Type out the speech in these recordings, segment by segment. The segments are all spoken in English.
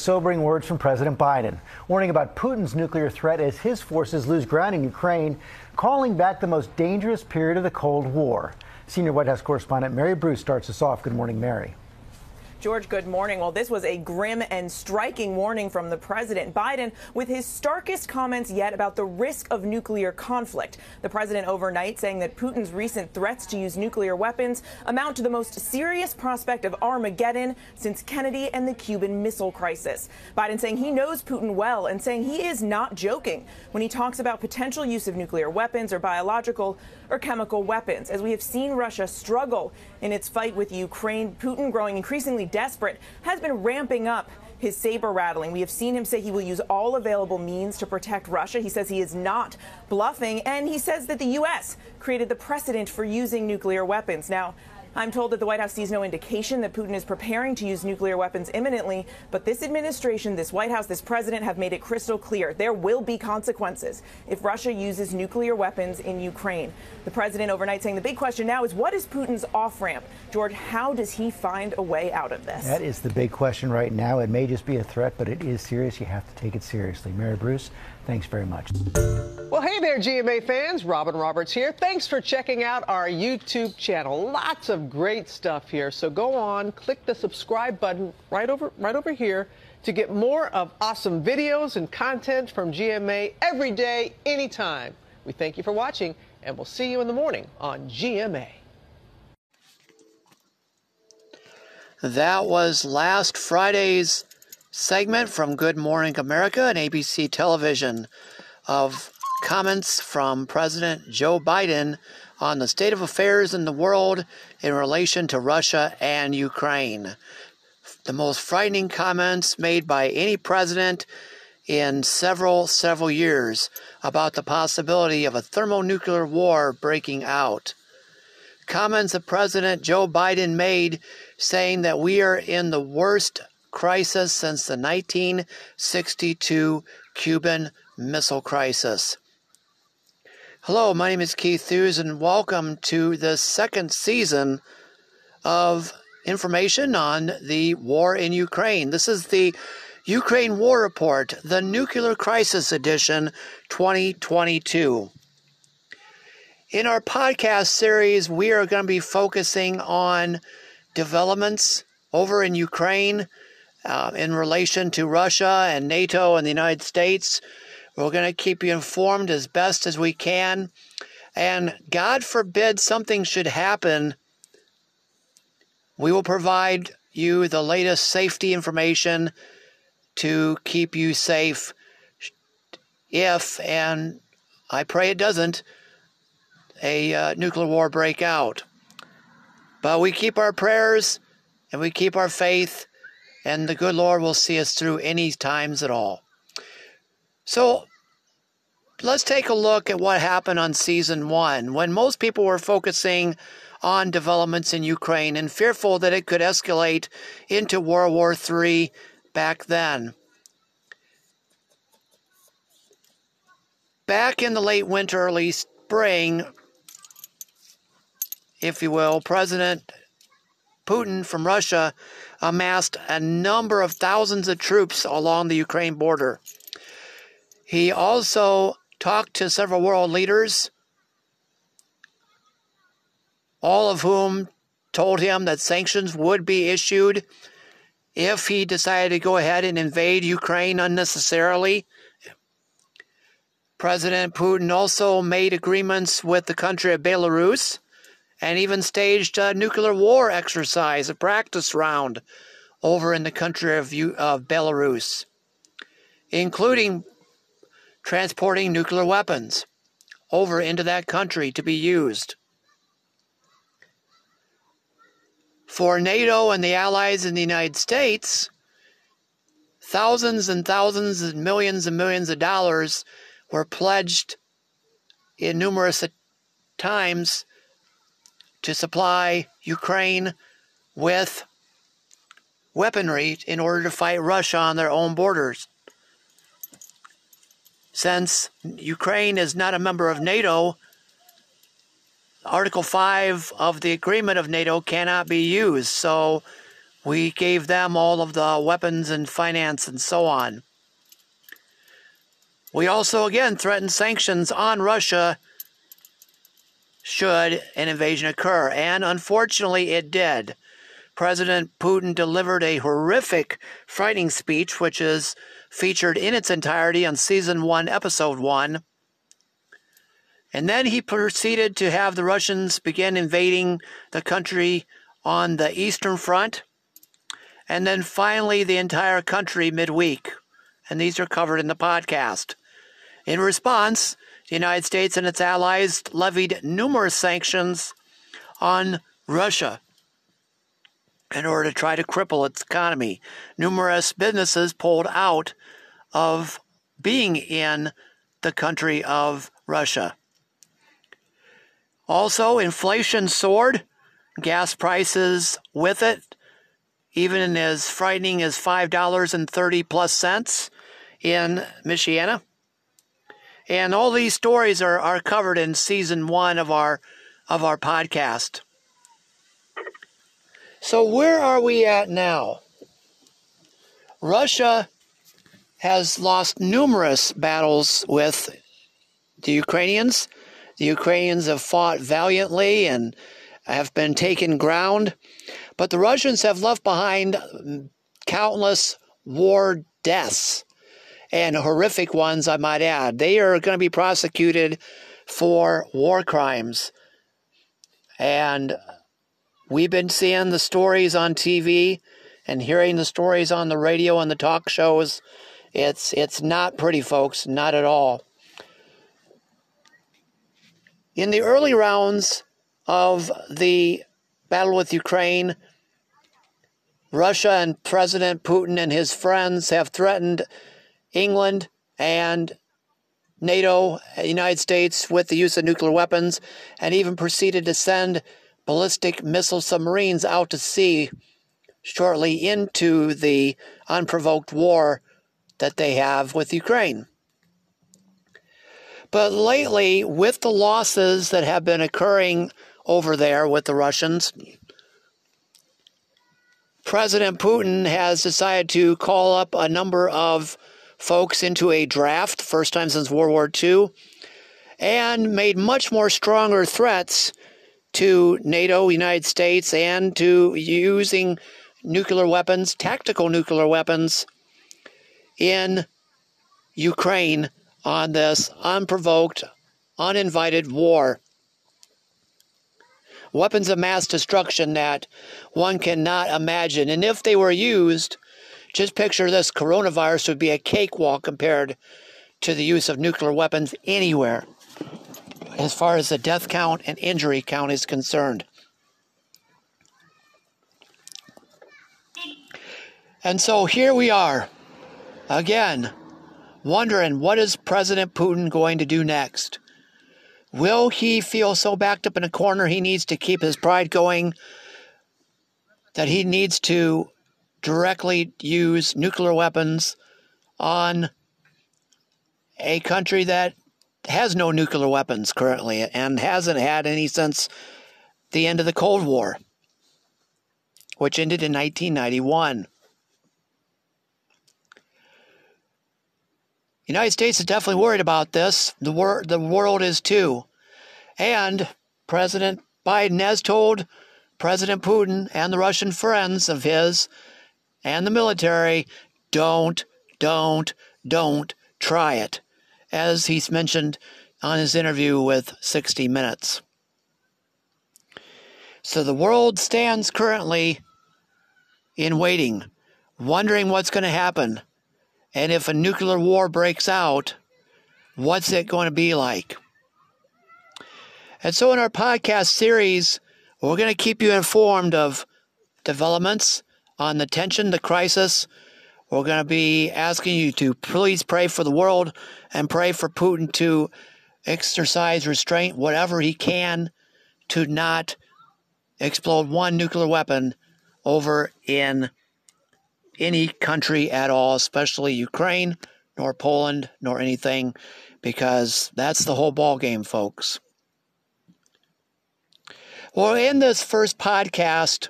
Sobering words from President Biden, warning about Putin's nuclear threat as his forces lose ground in Ukraine, calling back the most dangerous period of the Cold War. Senior White House correspondent Mary Bruce starts us off. Good morning, Mary. George, good morning. Well, this was a grim and striking warning from the president. Biden with his starkest comments yet about the risk of nuclear conflict. The president overnight saying that Putin's recent threats to use nuclear weapons amount to the most serious prospect of Armageddon since Kennedy and the Cuban Missile Crisis. Biden saying he knows Putin well and saying he is not joking when he talks about potential use of nuclear weapons or biological or chemical weapons. As we have seen Russia struggle in its fight with Ukraine, Putin growing increasingly desperate, has been ramping up his saber rattling. We have seen him say he will use all available means to protect Russia. He says he is not bluffing, and he says that the U.S. created the precedent for using nuclear weapons. Now, I'm told that the White House sees no indication that Putin is preparing to use nuclear weapons imminently, but this administration, this White House, this president have made it crystal clear there will be consequences if Russia uses nuclear weapons in Ukraine. The president overnight saying the big question now is what is Putin's off ramp? George, how does he find a way out of this? That is the big question right now. It may just be a threat, but it is serious. You have to take it seriously. Mary Bruce, thanks very much. Hey there, GMA fans. Robin Roberts here. Thanks for checking out our YouTube channel. Lots of great stuff here. So go on, click the subscribe button right over right over here to get more of awesome videos and content from GMA every day, anytime. We thank you for watching, and we'll see you in the morning on GMA. That was last Friday's segment from Good Morning America and ABC Television of comments from President Joe Biden on the state of affairs in the world in relation to Russia and Ukraine. The most frightening comments made by any president in several, several years about the possibility of a thermonuclear war breaking out. Comments that President Joe Biden made saying that we are in the worst crisis since the 1962 Cuban Missile Crisis. Hello, my name is Keith Hughes, and welcome to the second season of information on the war in Ukraine. This is the Ukraine War Report, the Nuclear Crisis Edition 2022. In our podcast series, we are going to be focusing on developments over in Ukraine uh, in relation to Russia and NATO and the United States. We're going to keep you informed as best as we can. And God forbid something should happen, we will provide you the latest safety information to keep you safe if, and I pray it doesn't, a uh, nuclear war break out. But we keep our prayers and we keep our faith, and the good Lord will see us through any times at all. So let's take a look at what happened on season one when most people were focusing on developments in Ukraine and fearful that it could escalate into World War III back then. Back in the late winter, early spring, if you will, President Putin from Russia amassed a number of thousands of troops along the Ukraine border. He also talked to several world leaders, all of whom told him that sanctions would be issued if he decided to go ahead and invade Ukraine unnecessarily. President Putin also made agreements with the country of Belarus and even staged a nuclear war exercise, a practice round over in the country of, of Belarus, including transporting nuclear weapons over into that country to be used. For NATO and the allies in the United States, thousands and thousands and millions and millions of dollars were pledged in numerous times to supply Ukraine with weaponry in order to fight Russia on their own borders. Since Ukraine is not a member of NATO, Article 5 of the agreement of NATO cannot be used. So We gave them all of the weapons and finance and so on. We also, again, threatened sanctions on Russia should an invasion occur. And unfortunately, it did. President Putin delivered a horrific fighting speech, which is featured in its entirety on season one, episode one. And then he proceeded to have the Russians begin invading the country on the Eastern Front, and then finally the entire country midweek. And these are covered in the podcast. In response, the United States and its allies levied numerous sanctions on Russia in order to try to cripple its economy. Numerous businesses pulled out of being in the country of Russia. Also, inflation soared, gas prices with it, even as frightening as $5.30 plus cents in Michiana. And all these stories are, are covered in season one of our of our podcast. So where are we at now? Russia has lost numerous battles with the Ukrainians. The Ukrainians have fought valiantly and have been taken ground, but the Russians have left behind countless war deaths and horrific ones, I might add. They are going to be prosecuted for war crimes. And we've been seeing the stories on TV and hearing the stories on the radio and the talk shows. It's it's not pretty, folks, not at all. In the early rounds of the battle with Ukraine, Russia and President Putin and his friends have threatened England and NATO, United States, with the use of nuclear weapons, and even proceeded to send ballistic missile submarines out to sea shortly into the unprovoked war that they have with Ukraine. But lately, with the losses that have been occurring over there with the Russians, President Putin has decided to call up a number of folks into a draft, first time since World War II, and made much more stronger threats to NATO, United States, and to using nuclear weapons, tactical nuclear weapons, in Ukraine on this unprovoked, uninvited war. Weapons of mass destruction that one cannot imagine. And if they were used, just picture this coronavirus would be a cakewalk compared to the use of nuclear weapons anywhere, as far as the death count and injury count is concerned. And so here we are, again, wondering what is President Putin going to do next? Will he feel so backed up in a corner he needs to keep his pride going that he needs to directly use nuclear weapons on a country that has no nuclear weapons currently and hasn't had any since the end of the Cold War, which ended in 1991. The United States is definitely worried about this. The, wor- the world is too. And President Biden has told President Putin and the Russian friends of his and the military don't, don't, don't try it, as he's mentioned on his interview with 60 Minutes. So the world stands currently in waiting, wondering what's going to happen. And if a nuclear war breaks out, what's it going to be like? And so, in our podcast series, we're going to keep you informed of developments on the tension, the crisis. We're going to be asking you to please pray for the world and pray for Putin to exercise restraint, whatever he can, to not explode one nuclear weapon over in any country at all, especially Ukraine, nor Poland, nor anything, because that's the whole ball game, folks. Well, in this first podcast,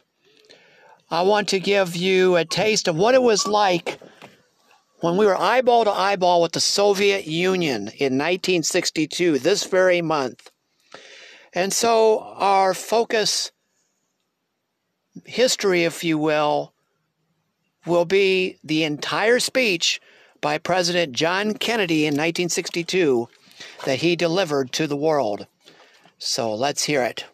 I want to give you a taste of what it was like when we were eyeball to eyeball with the Soviet Union in 1962, this very month. And so our focus history, if you will, will be the entire speech by President John Kennedy in 1962 that he delivered to the world. So let's hear it.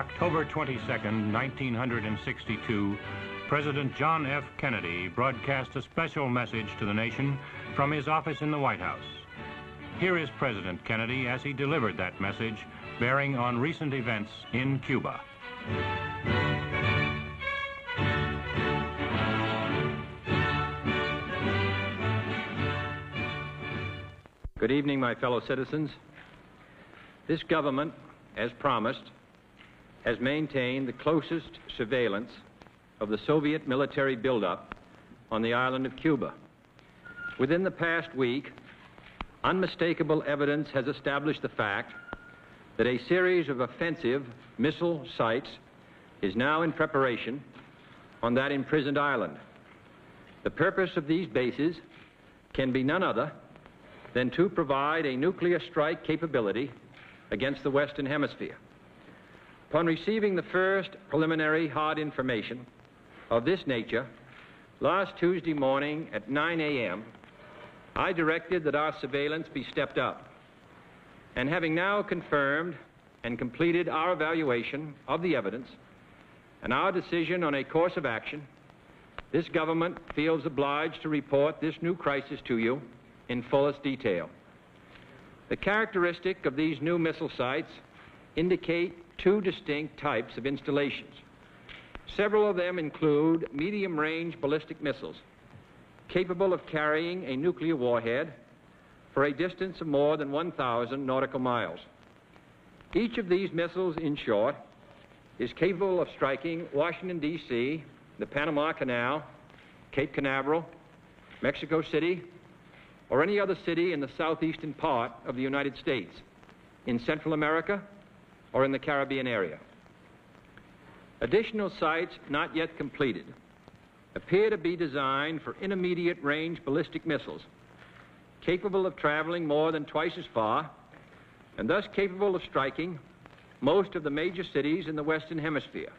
October 22, 1962, President John F. Kennedy broadcast a special message to the nation from his office in the White House. Here is President Kennedy as he delivered that message bearing on recent events in Cuba. Good evening, my fellow citizens. This government, as promised, has maintained the closest surveillance of the Soviet military buildup on the island of Cuba. Within the past week, unmistakable evidence has established the fact that a series of offensive missile sites is now in preparation on that imprisoned island. The purpose of these bases can be none other than to provide a nuclear strike capability against the Western Hemisphere. Upon receiving the first preliminary hard information of this nature, last Tuesday morning at 9 a.m., I directed that our surveillance be stepped up. And having now confirmed and completed our evaluation of the evidence and our decision on a course of action, this government feels obliged to report this new crisis to you in fullest detail. The characteristic of these new missile sites indicate two distinct types of installations. Several of them include medium-range ballistic missiles capable of carrying a nuclear warhead for a distance of more than 1,000 nautical miles. Each of these missiles, in short, is capable of striking Washington, D.C., the Panama Canal, Cape Canaveral, Mexico City, or any other city in the southeastern part of the United States, in Central America, or in the Caribbean area. Additional sites not yet completed appear to be designed for intermediate range ballistic missiles capable of traveling more than twice as far and thus capable of striking most of the major cities in the Western Hemisphere,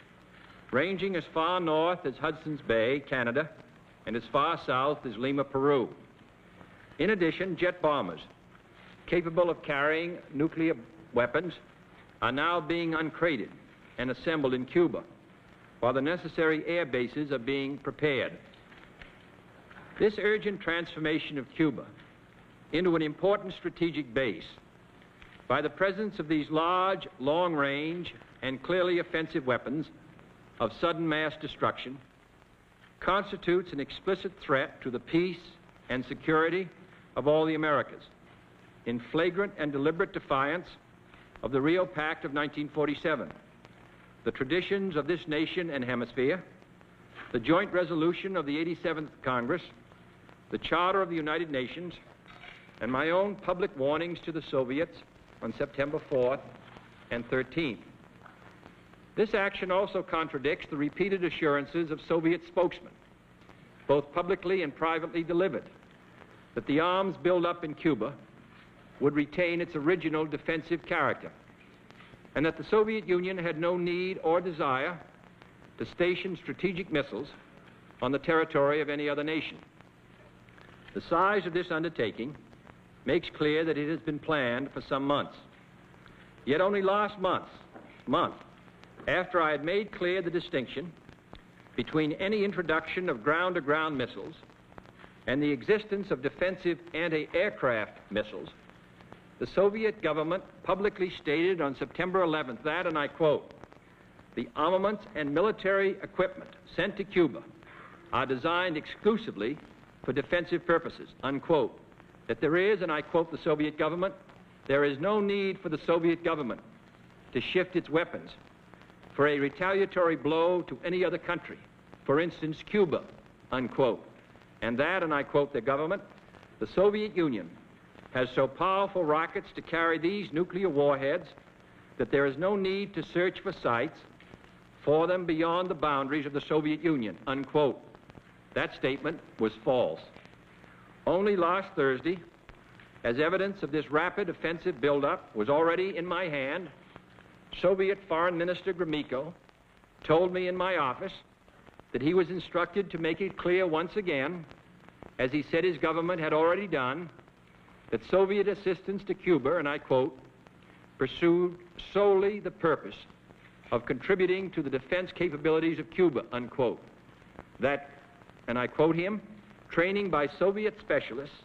ranging as far north as Hudson's Bay, Canada, and as far south as Lima, Peru. In addition, jet bombers capable of carrying nuclear weapons are now being uncrated and assembled in Cuba, while the necessary air bases are being prepared. This urgent transformation of Cuba into an important strategic base by the presence of these large, long-range, and clearly offensive weapons of sudden mass destruction constitutes an explicit threat to the peace and security of all the Americas in flagrant and deliberate defiance of the Rio Pact of 1947, the traditions of this nation and hemisphere, the joint resolution of the 87th Congress, the Charter of the United Nations, and my own public warnings to the Soviets on September 4th and 13th. This action also contradicts the repeated assurances of Soviet spokesmen, both publicly and privately delivered, that the arms buildup in Cuba would retain its original defensive character, and that the Soviet Union had no need or desire to station strategic missiles on the territory of any other nation. The size of this undertaking makes clear that it has been planned for some months. Yet only last month, month, after I had made clear the distinction between any introduction of ground-to-ground missiles and the existence of defensive anti-aircraft missiles, the Soviet government publicly stated on September 11th that, and I quote, the armaments and military equipment sent to Cuba are designed exclusively for defensive purposes, unquote. That there is, and I quote the Soviet government, there is no need for the Soviet government to shift its weapons for a retaliatory blow to any other country, for instance, Cuba, unquote. And that, and I quote the government, the Soviet Union has so powerful rockets to carry these nuclear warheads that there is no need to search for sites for them beyond the boundaries of the Soviet Union, unquote. That statement was false. Only last Thursday, as evidence of this rapid offensive buildup was already in my hand, Soviet Foreign Minister Gromyko told me in my office that he was instructed to make it clear once again, as he said his government had already done, that Soviet assistance to Cuba, and I quote, pursued solely the purpose of contributing to the defense capabilities of Cuba, unquote. That, and I quote him, training by Soviet specialists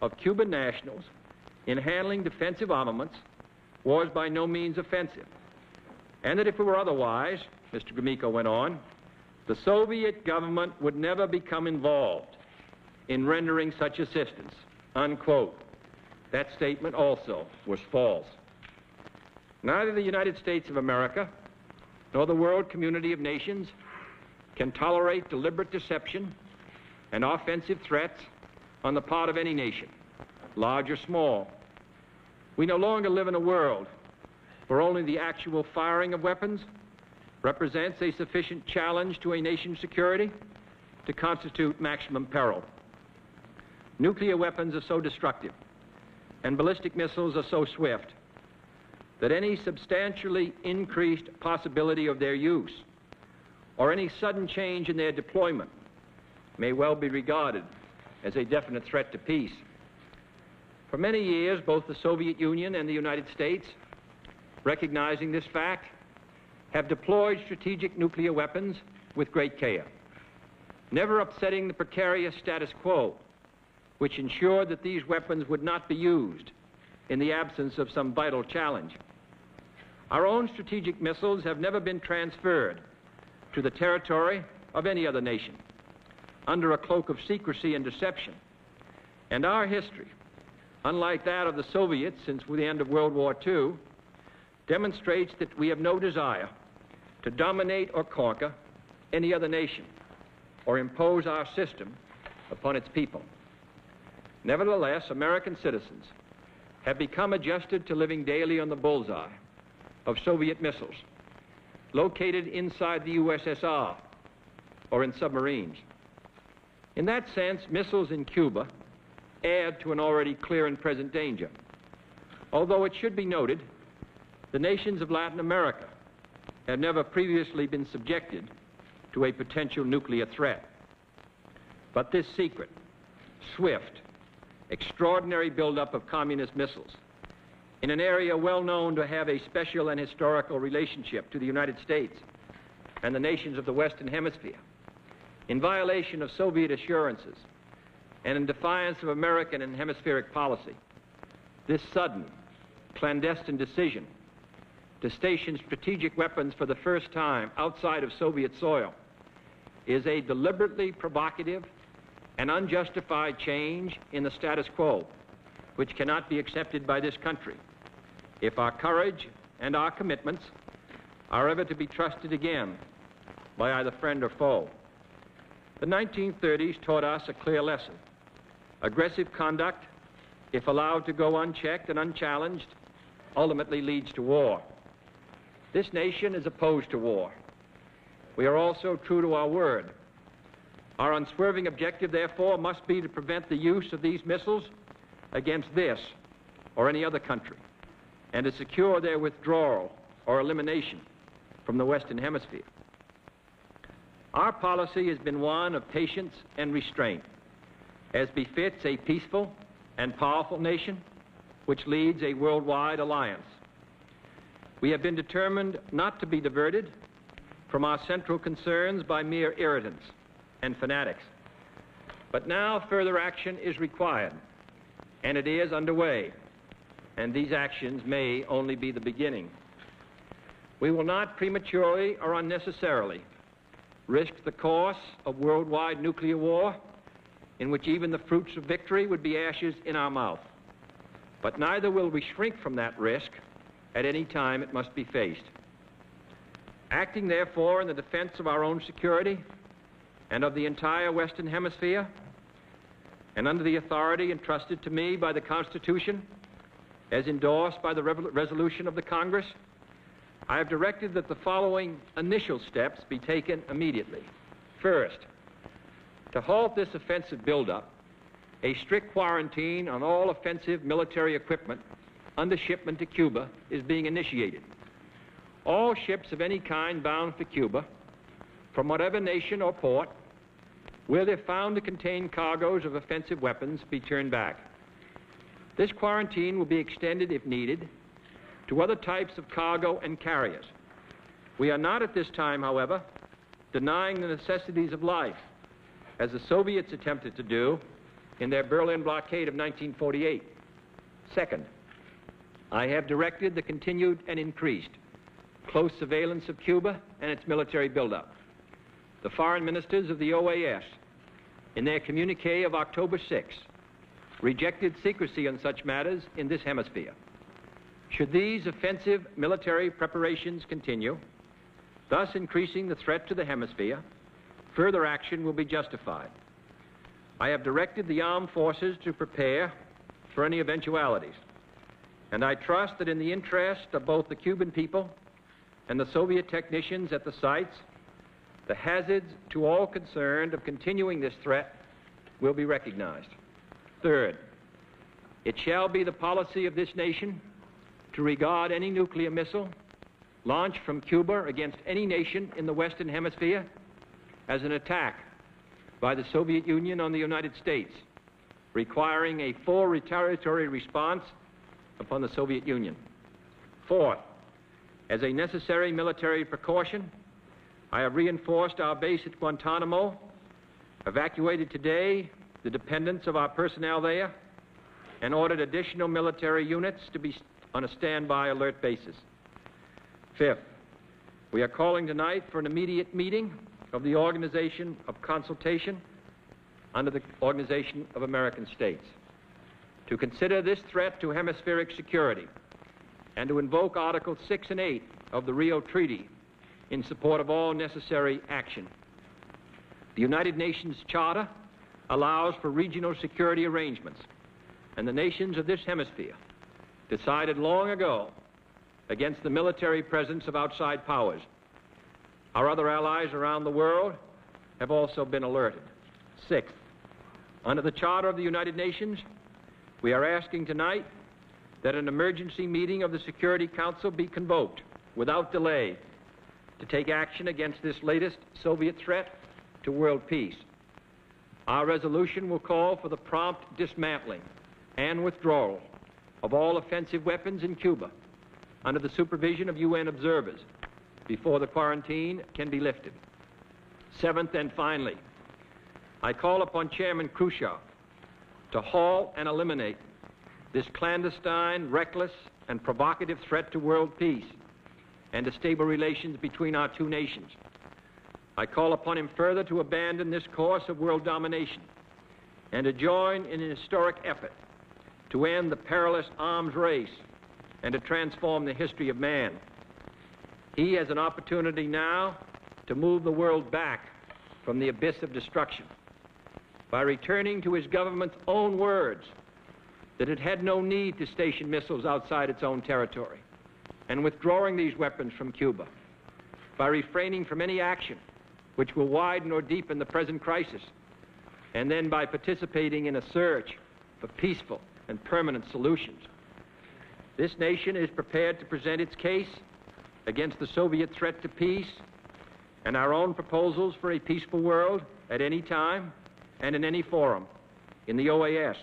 of Cuban nationals in handling defensive armaments was by no means offensive. And that if it were otherwise, Mr. Gromyko went on, the Soviet government would never become involved in rendering such assistance, unquote. That statement also was false. Neither the United States of America nor the world community of nations can tolerate deliberate deception and offensive threats on the part of any nation, large or small. We no longer live in a world where only the actual firing of weapons represents a sufficient challenge to a nation's security to constitute maximum peril. Nuclear weapons are so destructive and ballistic missiles are so swift that any substantially increased possibility of their use or any sudden change in their deployment may well be regarded as a definite threat to peace. For many years, both the Soviet Union and the United States, recognizing this fact, have deployed strategic nuclear weapons with great care, never upsetting the precarious status quo, which ensured that these weapons would not be used in the absence of some vital challenge. Our own strategic missiles have never been transferred to the territory of any other nation under a cloak of secrecy and deception. And our history, unlike that of the Soviets since the end of World War II, demonstrates that we have no desire to dominate or conquer any other nation or impose our system upon its people. Nevertheless, American citizens have become adjusted to living daily on the bullseye of Soviet missiles located inside the USSR or in submarines. In that sense, missiles in Cuba add to an already clear and present danger. Although it should be noted, the nations of Latin America have never previously been subjected to a potential nuclear threat. But this secret, swift, extraordinary buildup of communist missiles in an area well known to have a special and historical relationship to the United States and the nations of the Western Hemisphere, in violation of Soviet assurances and in defiance of American and hemispheric policy, this sudden, clandestine decision to station strategic weapons for the first time outside of Soviet soil is a deliberately provocative and unjustified change in the status quo, which cannot be accepted by this country if our courage and our commitments are ever to be trusted again by either friend or foe. The 1930s taught us a clear lesson. Aggressive conduct, if allowed to go unchecked and unchallenged, ultimately leads to war. This nation is opposed to war. We are also true to our word. Our unswerving objective, therefore, must be to prevent the use of these missiles against this or any other country and to secure their withdrawal or elimination from the Western Hemisphere. Our policy has been one of patience and restraint, as befits a peaceful and powerful nation which leads a worldwide alliance. We have been determined not to be diverted from our central concerns by mere irritants and fanatics. But now further action is required, and it is underway and these actions may only be the beginning. We will not prematurely or unnecessarily risk the course of worldwide nuclear war in which even the fruits of victory would be ashes in our mouth. But neither will we shrink from that risk at any time it must be faced. Acting, therefore, in the defense of our own security and of the entire Western Hemisphere, and under the authority entrusted to me by the Constitution, as endorsed by the resolution of the Congress, I have directed that the following initial steps be taken immediately. First, to halt this offensive buildup, a strict quarantine on all offensive military equipment under shipment to Cuba is being initiated. All ships of any kind bound for Cuba, from whatever nation or port, where they're found to contain cargoes of offensive weapons, be turned back. This quarantine will be extended, if needed, to other types of cargo and carriers. We are not at this time, however, denying the necessities of life, as the Soviets attempted to do in their Berlin blockade of 1948. Second, I have directed the continued and increased close surveillance of Cuba and its military buildup. The foreign ministers of the OAS, in their communique of October 6, rejected secrecy on such matters in this hemisphere. Should these offensive military preparations continue, thus increasing the threat to the hemisphere, further action will be justified. I have directed the armed forces to prepare for any eventualities, and I trust that in the interest of both the Cuban people and the Soviet technicians at the sites, the hazards to all concerned of continuing this threat will be recognized. Third, it shall be the policy of this nation to regard any nuclear missile launched from Cuba against any nation in the Western Hemisphere as an attack by the Soviet Union on the United States, requiring a full retaliatory response upon the Soviet Union. Fourth, as a necessary military precaution, I have reinforced our base at Guantanamo, evacuated today the dependents of our personnel there, and ordered additional military units to be on a standby alert basis. Fifth, we are calling tonight for an immediate meeting of the Organization of Consultation under the Organization of American States to consider this threat to hemispheric security and to invoke Articles 6 and 8 of the Rio Treaty in support of all necessary action. The United Nations Charter allows for regional security arrangements, and the nations of this hemisphere decided long ago against the military presence of outside powers. Our other allies around the world have also been alerted. Sixth, under the Charter of the United Nations, we are asking tonight that an emergency meeting of the Security Council be convoked without delay to take action against this latest Soviet threat to world peace. Our resolution will call for the prompt dismantling and withdrawal of all offensive weapons in Cuba under the supervision of UN observers before the quarantine can be lifted. Seventh and finally, I call upon Chairman Khrushchev to halt and eliminate this clandestine, reckless, and provocative threat to world peace and to stable relations between our two nations. I call upon him further to abandon this course of world domination and to join in an historic effort to end the perilous arms race and to transform the history of man. He has an opportunity now to move the world back from the abyss of destruction by returning to his government's own words that it had no need to station missiles outside its own territory and withdrawing these weapons from Cuba, by refraining from any action which will widen or deepen the present crisis, and then by participating in a search for peaceful and permanent solutions. This nation is prepared to present its case against the Soviet threat to peace and our own proposals for a peaceful world at any time and in any forum, in the OAS,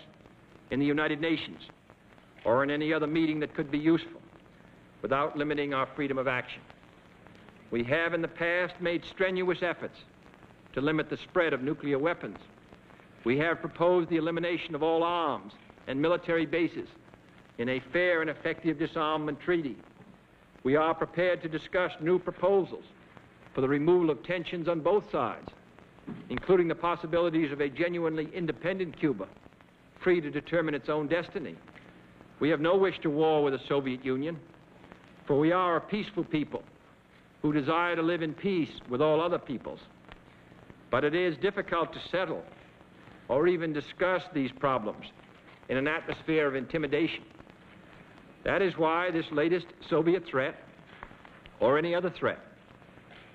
in the United Nations, or in any other meeting that could be useful, without limiting our freedom of action. We have in the past made strenuous efforts to limit the spread of nuclear weapons. We have proposed the elimination of all arms and military bases in a fair and effective disarmament treaty. We are prepared to discuss new proposals for the removal of tensions on both sides including the possibilities of a genuinely independent Cuba, free to determine its own destiny. We have no wish to war with the Soviet Union, for we are a peaceful people who desire to live in peace with all other peoples. But it is difficult to settle or even discuss these problems in an atmosphere of intimidation. That is why this latest Soviet threat, or any other threat,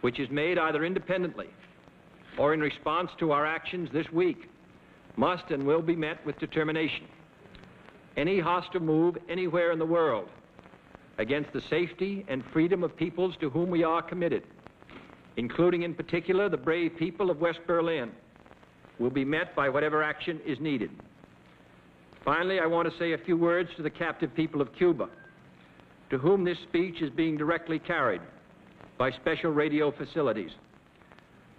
which is made either independently or in response to our actions this week, must and will be met with determination. Any hostile move anywhere in the world against the safety and freedom of peoples to whom we are committed, including in particular the brave people of West Berlin, will be met by whatever action is needed. Finally, I want to say a few words to the captive people of Cuba, to whom this speech is being directly carried by special radio facilities.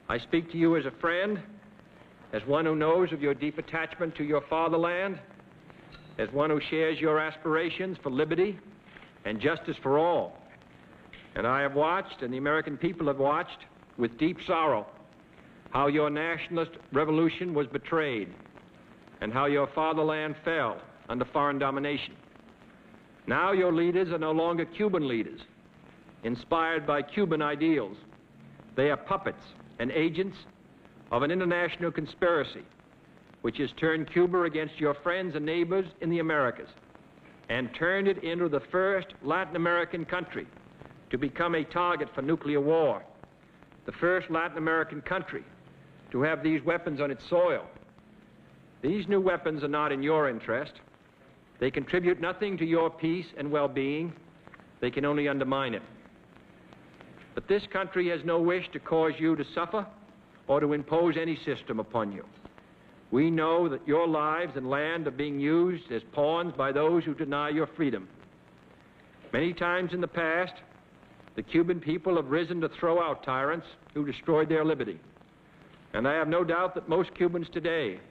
I speak to you as a friend, as one who knows of your deep attachment to your fatherland, as one who shares your aspirations for liberty and justice for all. And I have watched, and the American people have watched, with deep sorrow, how your nationalist revolution was betrayed and how your fatherland fell under foreign domination. Now your leaders are no longer Cuban leaders, inspired by Cuban ideals. They are puppets and agents of an international conspiracy which has turned Cuba against your friends and neighbors in the Americas and turned it into the first Latin American country to become a target for nuclear war, the first Latin American country to have these weapons on its soil, these new weapons are not in your interest. They contribute nothing to your peace and well-being. They can only undermine it. But this country has no wish to cause you to suffer or to impose any system upon you. We know that your lives and land are being used as pawns by those who deny your freedom. Many times in the past, the Cuban people have risen to throw out tyrants who destroyed their liberty. And I have no doubt that most Cubans today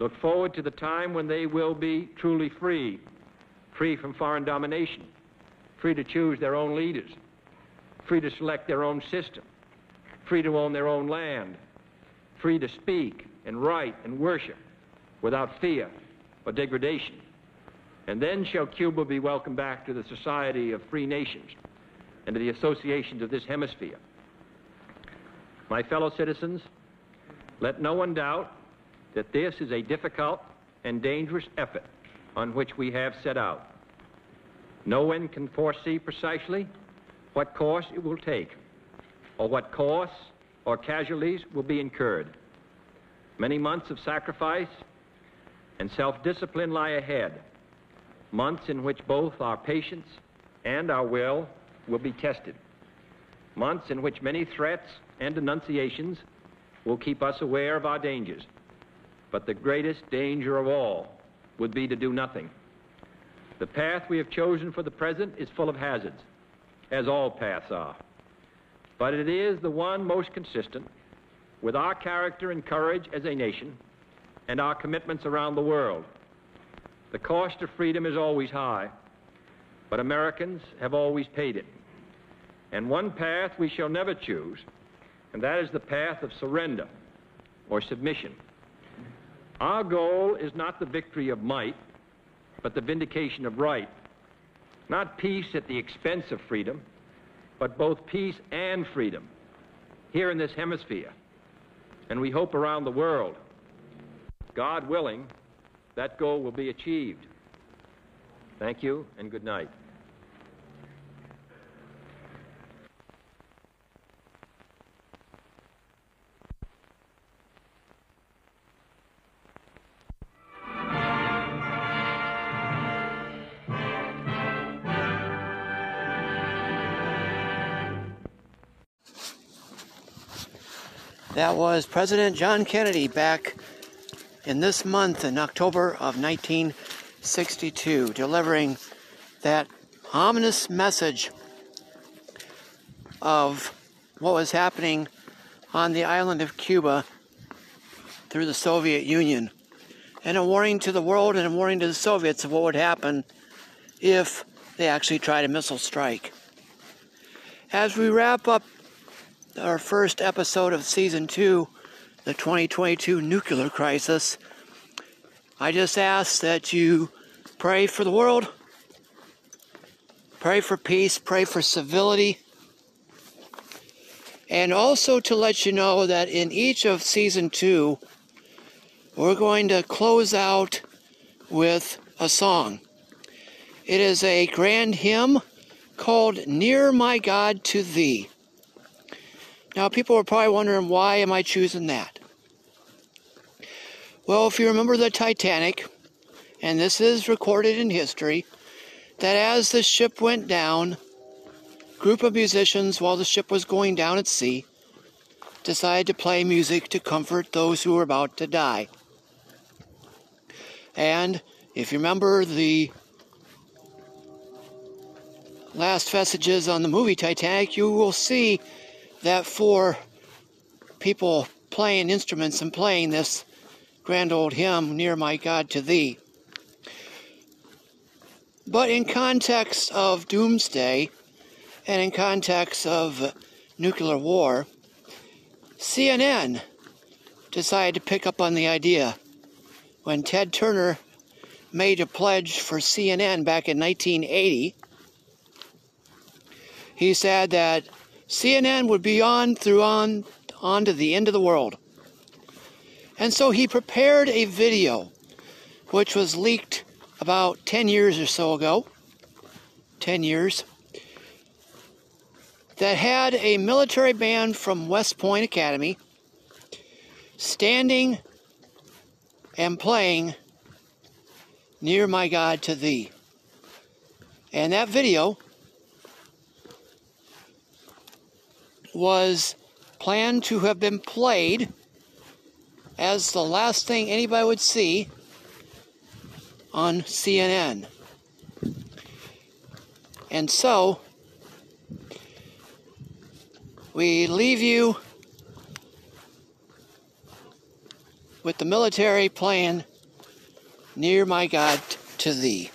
look forward to the time when they will be truly free, free from foreign domination, free to choose their own leaders, free to select their own system, free to own their own land, free to speak and write and worship without fear or degradation. And then shall Cuba be welcomed back to the society of free nations and to the associations of this hemisphere. My fellow citizens, let no one doubt that this is a difficult and dangerous effort on which we have set out. No one can foresee precisely what course it will take or what costs or casualties will be incurred. Many months of sacrifice and self-discipline lie ahead, months in which both our patience and our will will be tested, months in which many threats and denunciations will keep us aware of our dangers. But the greatest danger of all would be to do nothing. The path we have chosen for the present is full of hazards, as all paths are. But it is the one most consistent with our character and courage as a nation and our commitments around the world. The cost of freedom is always high, but Americans have always paid it. And one path we shall never choose, and that is the path of surrender or submission. Our goal is not the victory of might, but the vindication of right. Not peace at the expense of freedom, but both peace and freedom here in this hemisphere, and we hope around the world. God willing, that goal will be achieved. Thank you and good night. That was President John Kennedy back in this month in October of 1962, delivering that ominous message of what was happening on the island of Cuba through the Soviet Union, and a warning to the world and a warning to the Soviets of what would happen if they actually tried a missile strike. As we wrap up our first episode of season two, the 2022 nuclear crisis, I just ask that you pray for the world, pray for peace, pray for civility, And also to let you know that in each of season two, we're going to close out with a song. It is a grand hymn called Near My God to Thee. Now, people are probably wondering why am I choosing that? Well, if you remember the Titanic, and this is recorded in history, that as the ship went down, group of musicians, while the ship was going down at sea, decided to play music to comfort those who were about to die. And if you remember the last vestiges on the movie Titanic, you will see that for people playing instruments and playing this grand old hymn, Near My God to Thee. But in context of doomsday and in context of nuclear war, CNN decided to pick up on the idea when Ted Turner made a pledge for CNN back in 1980. He said that CNN would be on through on on to the end of the world. And so he prepared a video which was leaked about 10 years or so ago. 10 years. That had a military band from West Point Academy standing and playing Near My God to Thee. And that video was planned to have been played as the last thing anybody would see on CNN. And so, we leave you with the military playing Near My God to Thee.